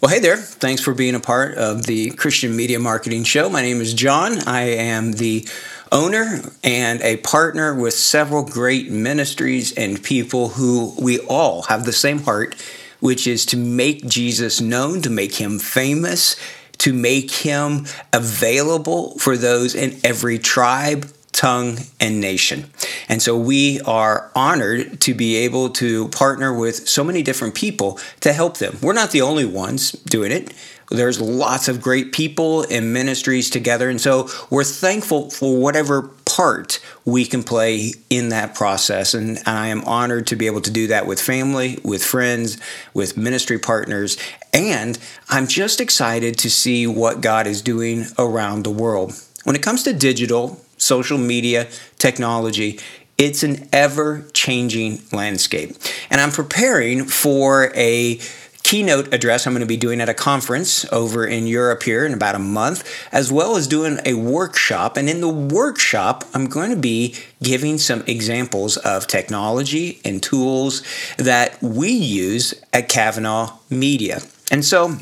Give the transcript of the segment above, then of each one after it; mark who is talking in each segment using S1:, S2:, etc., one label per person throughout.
S1: Well, hey there. Thanks for being a part of the Christian Media Marketing Show. My name is Jon. I am the owner and a partner with several great ministries and people who we all have the same heart, which is to make Jesus known, to make him famous, to make him available for those in every tribe, tongue, and nation. And so we are honored to be able to partner with so many different people to help them. We're not the only ones doing it. There's lots of great people and ministries together. And so we're thankful for whatever part we can play in that process. And I am honored to be able to do that with family, with friends, with ministry partners. And I'm just excited to see what God is doing around the world. When it comes to digital, social media, technology, it's an ever changing landscape. And I'm preparing for a keynote address I'm going to be doing at a conference over in Europe here in about a month, as well as doing a workshop. And in the workshop, I'm going to be giving some examples of technology and tools that we use at Kavanah Media. And so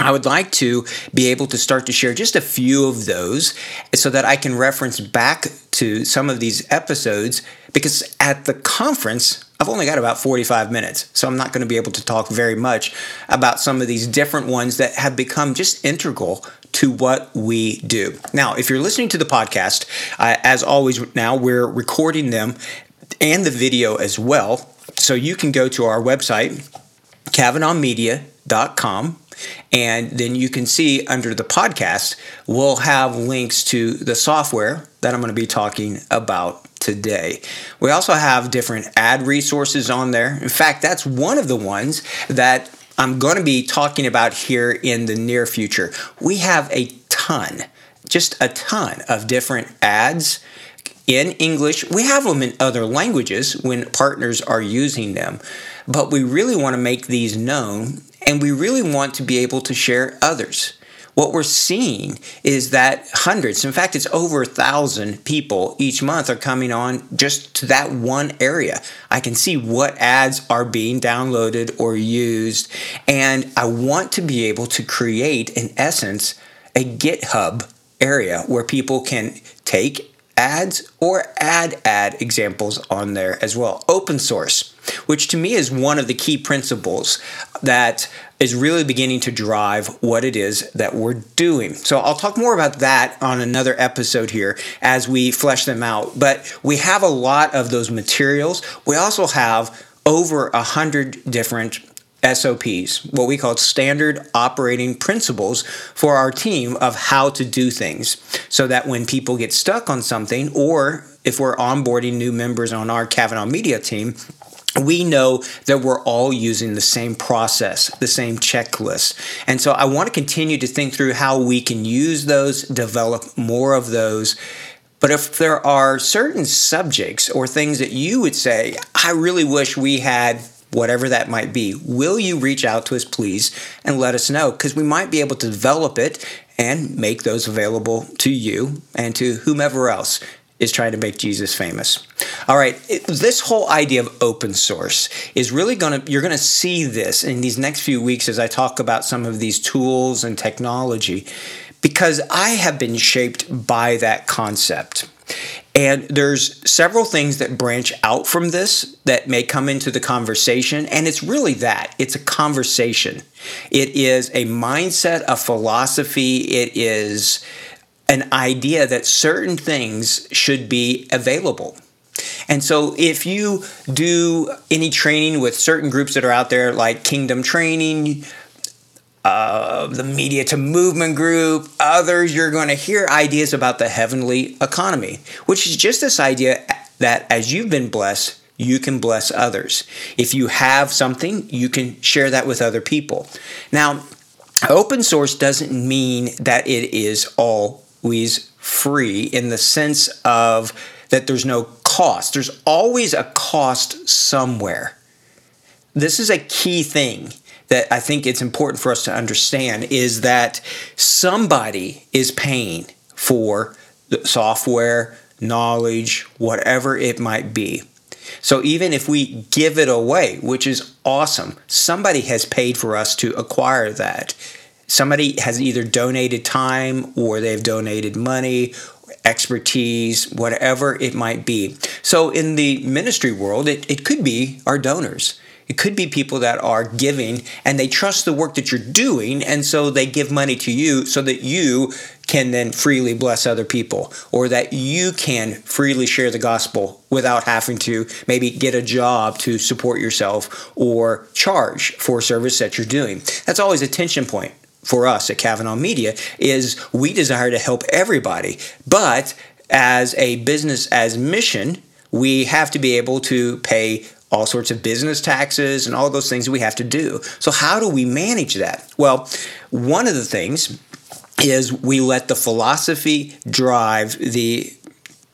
S1: I would like to be able to start to share just a few of those so that I can reference back to some of these episodes because at the conference, I've only got about 45 minutes, so I'm not going to be able to talk very much about some of these different ones that have become just integral to what we do. Now, if you're listening to the podcast, uh, as always, now we're recording them and the video as well. So you can go to our website, KavanahMedia.com and then you can see under the podcast, we'll have links to the software that I'm going to be talking about today. We also have different ad resources on there. In fact, that's one of the ones that I'm going to be talking about here in the near future. We have a ton, just a ton of different ads in English. We have them in other languages when partners are using them, but we really want to make these known and we really want to be able to share others. What we're seeing is that hundreds, in fact, it's over a thousand people each month are coming on just to that one area. I can see what ads are being downloaded or used, and I want to be able to create, in essence, a GitHub area where people can take ads or add ad examples on there as well. Open source, which to me is one of the key principles that is really beginning to drive what it is that we're doing. So I'll talk more about that on another episode here as we flesh them out. But we have a lot of those materials. We also have over a hundred different SOPs, what we call standard operating principles for our team of how to do things so that when people get stuck on something or if we're onboarding new members on our Kavanah Media team, we know that we're all using the same process, the same checklist. And so I want to continue to think through how we can use those, develop more of those. But if there are certain subjects or things that you would say, I really wish we had whatever that might be, will you reach out to us, please, and let us know? Because we might be able to develop it and make those available to you and to whomever else is trying to make Jesus famous. All right, it, this whole idea of open source is really going to, you're going to see this in these next few weeks as I talk about some of these tools and technology, because I have been shaped by that concept. And there's several things that branch out from this that may come into the conversation. And it's really that it's a conversation. It is a mindset, a philosophy. It is an idea that certain things should be available. And so, if you do any training with certain groups that are out there, like Kingdom Training, uh, the Media to Movement group, others, you're going to hear ideas about the heavenly economy, which is just this idea that as you've been blessed, you can bless others. If you have something, you can share that with other people. Now, open source doesn't mean that it is always free in the sense of that there's no cost. There's always a cost somewhere. This is a key thing that I think it's important for us to understand is that somebody is paying for the software, knowledge, whatever it might be. So even if we give it away, which is awesome, somebody has paid for us to acquire that. Somebody has either donated time or they've donated money, expertise, whatever it might be. So in the ministry world, it, it could be our donors. It could be people that are giving and they trust the work that you're doing, and so they give money to you so that you can then freely bless other people or that you can freely share the gospel without having to maybe get a job to support yourself or charge for a service that you're doing. That's always a tension point for us at Kavanah Media is we desire to help everybody, but as a business as mission, we have to be able to pay all sorts of business taxes and all those things we have to do. So, how do we manage that? Well, one of the things is we let the philosophy drive the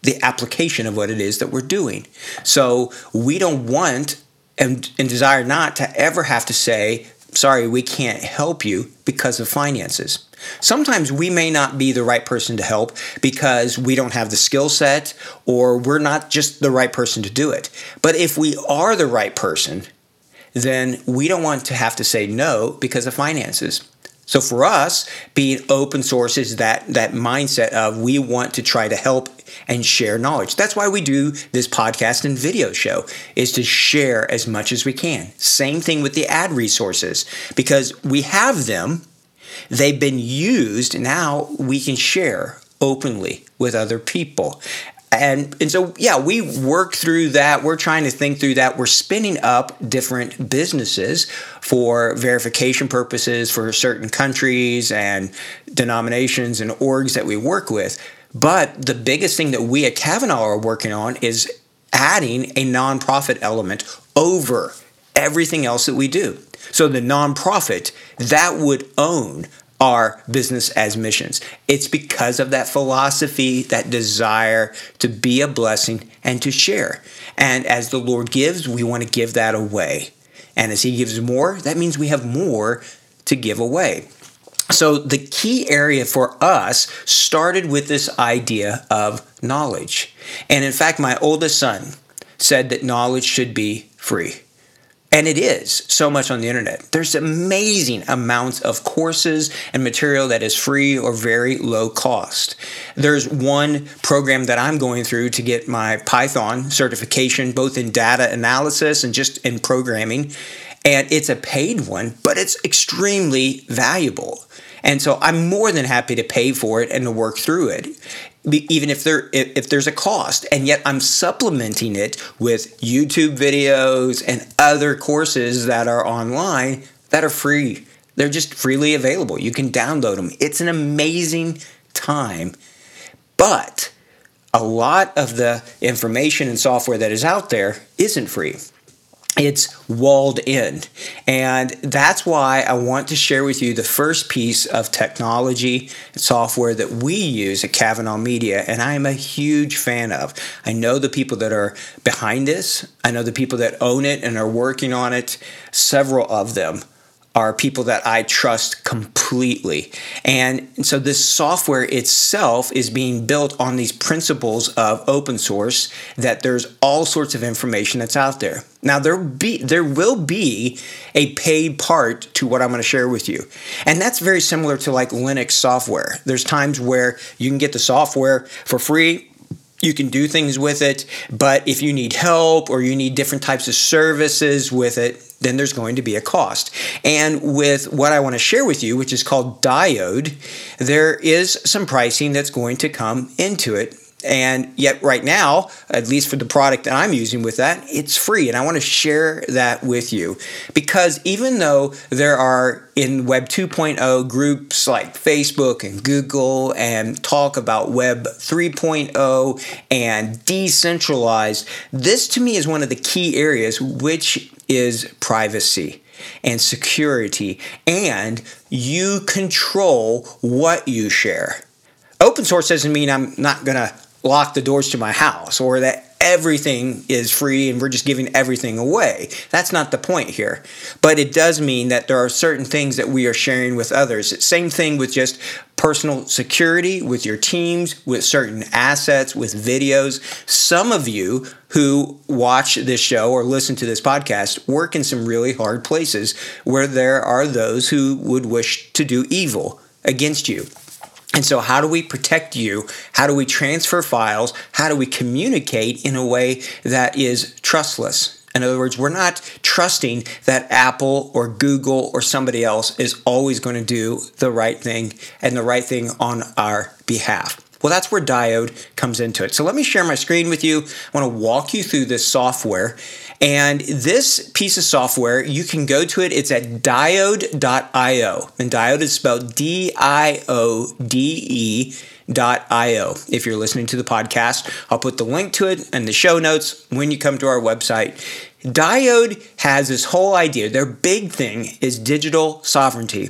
S1: the application of what it is that we're doing. So, we don't want and, and desire not to ever have to say, sorry, we can't help you because of finances. Sometimes we may not be the right person to help because we don't have the skill set or we're not just the right person to do it. But if we are the right person, then we don't want to have to say no because of finances. So for us, being open source is that that mindset of we want to try to help and share knowledge. That's why we do this podcast and video show is to share as much as we can. Same thing with the ad resources because we have them They've been used. Now we can share openly with other people. And, and so, yeah, we work through that. We're trying to think through that. We're spinning up different businesses for verification purposes for certain countries and denominations and orgs that we work with. But the biggest thing that we at Kavanah are working on is adding a nonprofit element over everything else that we do. So the nonprofit that would own our business as missions. It's because of that philosophy, that desire to be a blessing and to share. And as the Lord gives, we want to give that away. And as He gives more, that means we have more to give away. So the key area for us started with this idea of knowledge. And in fact, my oldest son said that knowledge should be free. And it is so much on the internet. There's amazing amounts of courses and material that is free or very low cost. There's one program that I'm going through to get my Python certification, both in data analysis and just in programming. And it's a paid one, but it's extremely valuable. And so I'm more than happy to pay for it and to work through it even if there if there's a cost and yet i'm supplementing it with youtube videos and other courses that are online that are free. They're just freely available. You can download them it's an amazing time. But a lot of the information and software that is out there isn't free it's walled in. And that's why I want to share with you the first piece of technology and software that we use at Kavanah Media, and I am a huge fan of. I know the people that are behind this, I know the people that own it and are working on it, several of them are people that I trust completely. And so this software itself is being built on these principles of open source that there's all sorts of information that's out there. Now there be there will be a paid part to what I'm going to share with you. And that's very similar to like Linux software. There's times where you can get the software for free you can do things with it, but if you need help or you need different types of services with it, then there's going to be a cost. And with what I want to share with you, which is called Diode, there is some pricing that's going to come into it and yet, right now, at least for the product that I'm using with that, it's free. And I want to share that with you because even though there are in Web 2.0 groups like Facebook and Google and talk about Web 3.0 and decentralized, this to me is one of the key areas, which is privacy. and security, and you control what you share. Open source doesn't mean I'm not going to lock the doors to my house or that everything is free and we're just giving everything away. That's not the point here. But it does mean that there are certain things that we are sharing with others. Same thing with just personal security, with your teams, with certain assets, with videos. Some of you who watch this show or listen to this podcast work in some really hard places where there are those who would wish to do evil against you. And so, how do we protect you? How do we transfer files? How do we communicate in a way that is trustless? In other words, we're not trusting that Apple or Google or somebody else is always going to do the right thing and the right thing on our behalf. Well, that's where Diode comes into it. So let me share my screen with you. I want to walk you through this software. And this piece of software, you can go to it. It's at diode.io. And diode is spelled D I O D E. Dot .io. If you're listening to the podcast, I'll put the link to it in the show notes when you come to our website. Diode has this whole idea. Their big thing is digital sovereignty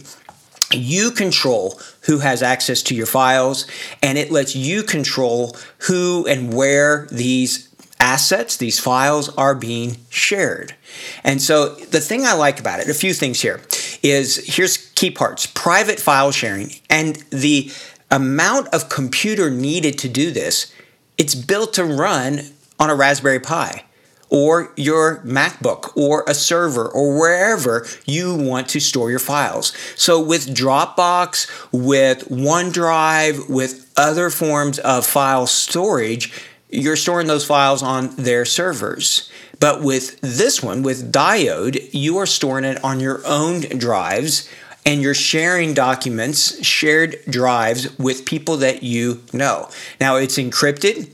S1: you control who has access to your files and it lets you control who and where these assets, these files are being shared. And so the thing I like about it, a few things here, is here's key parts private file sharing and the amount of computer needed to do this, it's built to run on a Raspberry Pi or your MacBook or a server or wherever you want to store your files. So, with Dropbox, with OneDrive, with other forms of file storage, you're storing those files on their servers. But with this one, with Diode, you are storing it on your own drives and you're sharing documents, shared drives with people that you know. Now, it's encrypted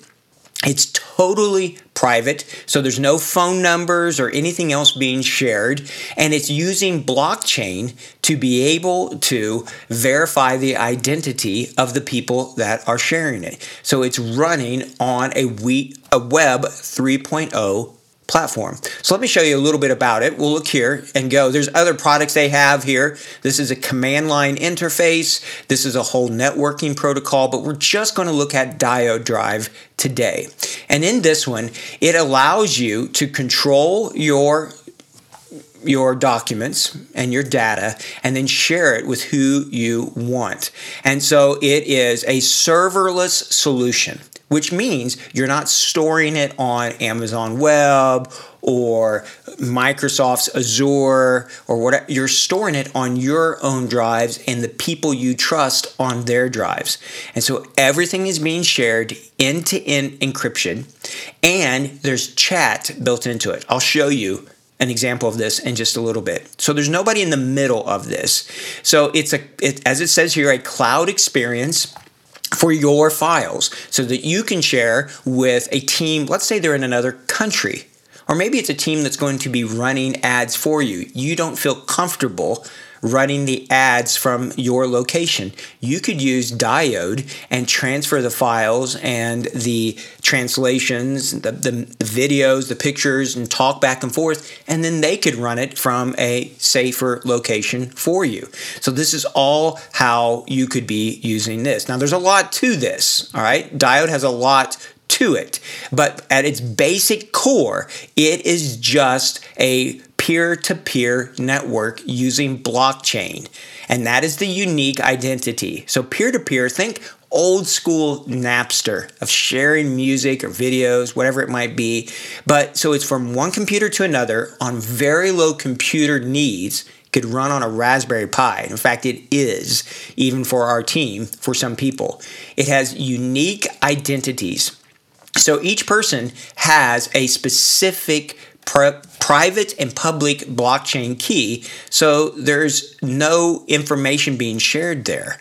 S1: it's totally private, so there's no phone numbers or anything else being shared, and it's using blockchain to be able to verify the identity of the people that are sharing it. So it's running on a, we, a Web 3.0 platform. So let me show you a little bit about it. We'll look here and go. There's other products they have here. This is a command line interface. This is a whole networking protocol, but we're just going to look at Diode Drive today. And in this one, it allows you to control your your documents and your data and then share it with who you want. And so it is a serverless solution which means you're not storing it on Amazon Web or Microsoft's Azure or whatever. You're storing it on your own drives and the people you trust on their drives. And so everything is being shared end to end encryption and there's chat built into it. I'll show you an example of this in just a little bit. So there's nobody in the middle of this. So it's a it, as it says here a cloud experience for your files so that you can share with a team, let's say they're in another country. Or maybe it's a team that's going to be running ads for you. You don't feel comfortable running the ads from your location. You could use Diode and transfer the files and the translations, the, the, the, videos, the pictures, and talk back and forth, and then they could run it from a safer location for you. So, this is all how you could be using this. Now, there's a lot to this, all right? Diode has a lot to it. But at its basic core, it is just a peer to peer network using blockchain. And that is the unique identity. So, peer to peer, think old school Napster of sharing music or videos, whatever it might be. But so it's from one computer to another on very low computer needs. Could run on a Raspberry Pi. In fact, it is, even for our team, for some people. It has unique identities. So each person has a specific private and public blockchain key, so there's no information being shared there.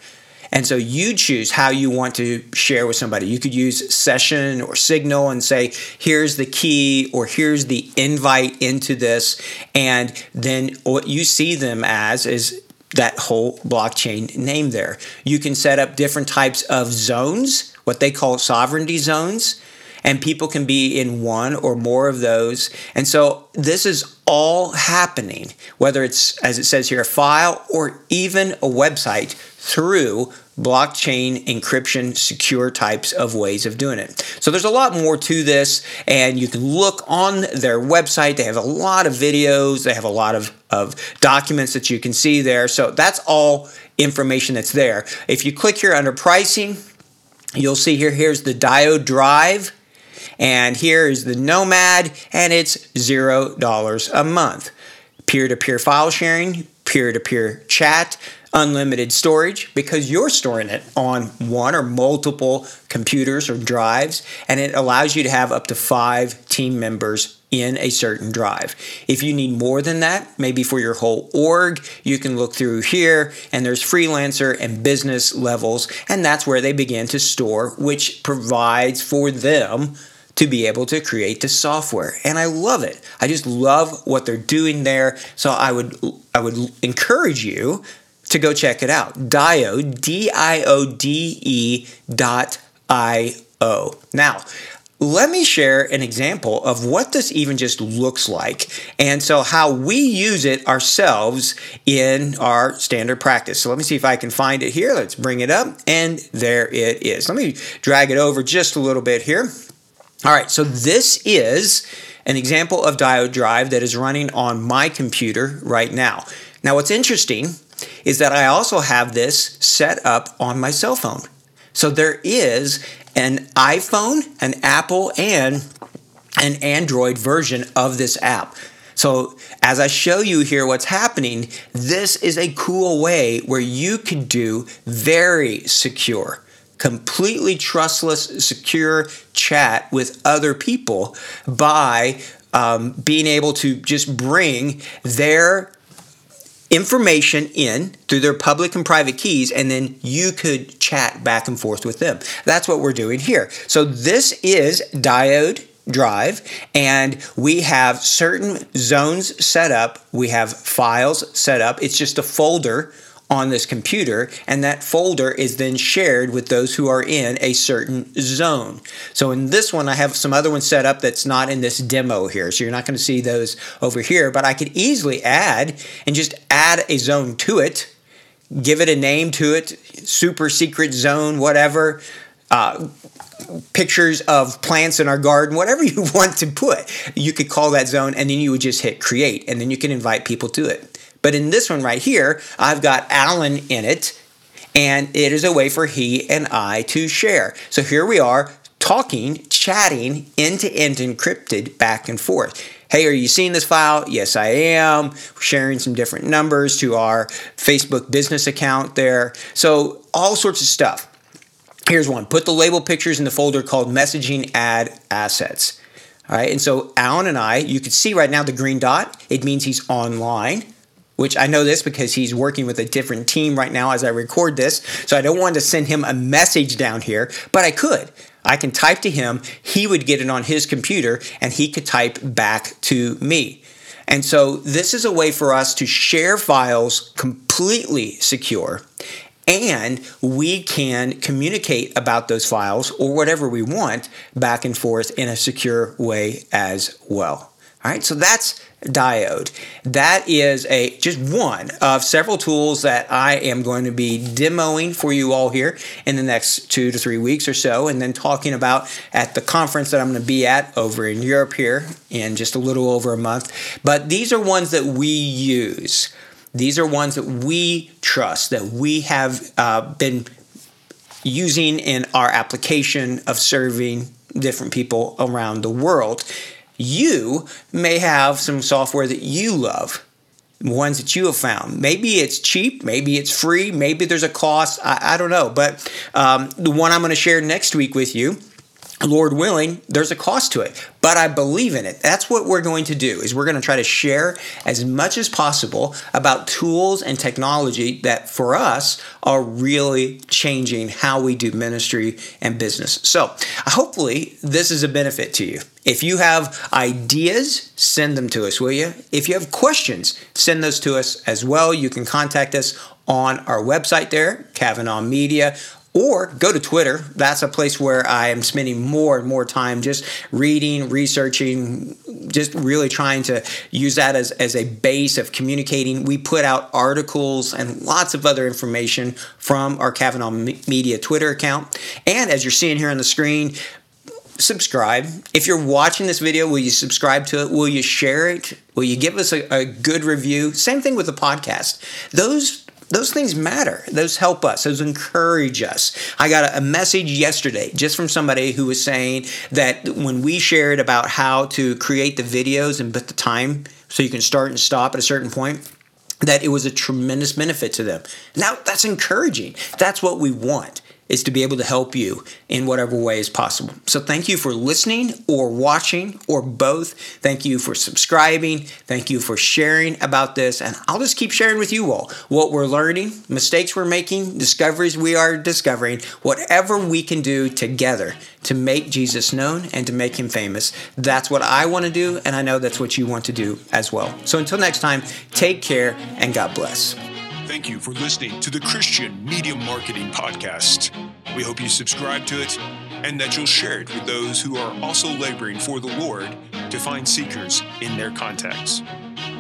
S1: And so you choose how you want to share with somebody. You could use session or signal and say, here's the key or here's the invite into this. And then what you see them as is that whole blockchain name there. You can set up different types of zones, what they call sovereignty zones and people can be in one or more of those. And so this is all happening, whether it's, as it says here, a file or even a website through blockchain encryption secure types of ways of doing it. So there's a lot more to this, and you can look on their website. They have a lot of videos, they have a lot of, of documents that you can see there. So that's all information that's there. If you click here under pricing, you'll see here, here's the diode drive. And here is the Nomad, and it's $0 a month. Peer to peer file sharing, peer to peer chat, unlimited storage because you're storing it on one or multiple computers or drives, and it allows you to have up to five team members in a certain drive. If you need more than that, maybe for your whole org, you can look through here and there's freelancer and business levels, and that's where they begin to store, which provides for them to be able to create the software. And I love it. I just love what they're doing there. So I would I would encourage you to go check it out. Diode, D I O D E dot I O. Now, let me share an example of what this even just looks like and so how we use it ourselves in our standard practice. So let me see if I can find it here. Let's bring it up and there it is. Let me drag it over just a little bit here. All right, so this is an example of diode drive that is running on my computer right now. Now what's interesting is that I also have this set up on my cell phone. So there is an iPhone, an Apple, and an Android version of this app. So, as I show you here what's happening, this is a cool way where you can do very secure, completely trustless, secure chat with other people by um, being able to just bring their information in through their public and private keys, and then you could chat back and forth with them. That's what we're doing here. So this is diode drive and we have certain zones set up we have files set up it's just a folder on this computer, and that folder is then shared with those who are in a certain zone. So in this one, I have some other ones set up that's not in this demo here, so you're not going to see those over here, but I could easily add and just add a zone to it, give it a name to it, super secret zone, whatever. Uh, pictures of plants in our garden, whatever you want to put, you could call that zone and then you would just hit create and then you can invite people to it. But in this one right here, I've got Alan in it, and it is a way for he and I to share. So here we are talking, chatting, end to end encrypted back and forth. Hey, are you seeing this file? Yes, I am. sharing some different numbers to our Facebook business account there. So, all sorts of stuff. Here's one put the label pictures in the folder called Messaging Ad Assets. All right, and so Alan and I, you can see right now the green dot, it means he's online which I know this because he's working with a different team right now as I record this. So I don't want to send him a message down here, but I could. I can type to him, he would get it on his computer, and he could type back to me. And so this is a way for us to share files completely secure and we can communicate about those files or whatever we want back and forth in a secure way as well. All right, so that's diode. That is a just one of several tools that I am going to be demoing for you all here in the next two to three weeks or so, and then talking about at the conference that I'm going to be at over in Europe here in just a little over a month. But these are ones that we use. These are ones that we trust, that we have uh, been using in our application of serving different people around the world you may have some software that you love ones that you have found. Maybe it's cheap, maybe it's free, maybe there's a cost. I, I don't know. But um, the one I'm going to share next week with you Lord willing, there's a cost to it, but I believe in it. That's what we're going to do is we're going to try to share as much as possible about tools and technology that for us are really changing how we do ministry and business. So, hopefully this is a benefit to you. If you have ideas, send them to us, will you? If you have questions, send those to us as well. You can contact us on our website there, Kavanah Media, or go to Twitter. That's a place where I am spending more and more time just reading, researching, just really trying to use that as, as a base of communicating. We put out articles and lots of other information from our Kavanah Media Twitter account. And as you're seeing here on the screen, subscribe. If you're watching this video, will you subscribe to it? Will you share it? Will you give us a, a good review? Same thing with the podcast. Those those things matter. Those help us. Those encourage us. I got a message yesterday just from somebody who was saying that when we shared about how to create the videos and put the time so you can start and stop at a certain point, that it was a tremendous benefit to them. Now that's encouraging. That's what we want is to be able to help you in whatever way is possible. So thank you for listening or watching or both. Thank you for subscribing. Thank you for sharing about this. And I'll just keep sharing with you all what we're learning, mistakes we're making, discoveries we are discovering, whatever we can do together to make Jesus known and to make him famous. That's what I want to do, and I know that's what you want to do as well. So until next time, take care and God bless.
S2: Thank you for listening to the Christian Media Marketing Podcast. We hope you subscribe to it and that you'll share it with those who are also laboring for the Lord to find seekers in their contacts.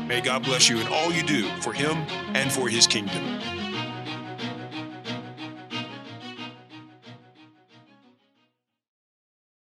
S2: May God bless you in all you do for Him and for His kingdom.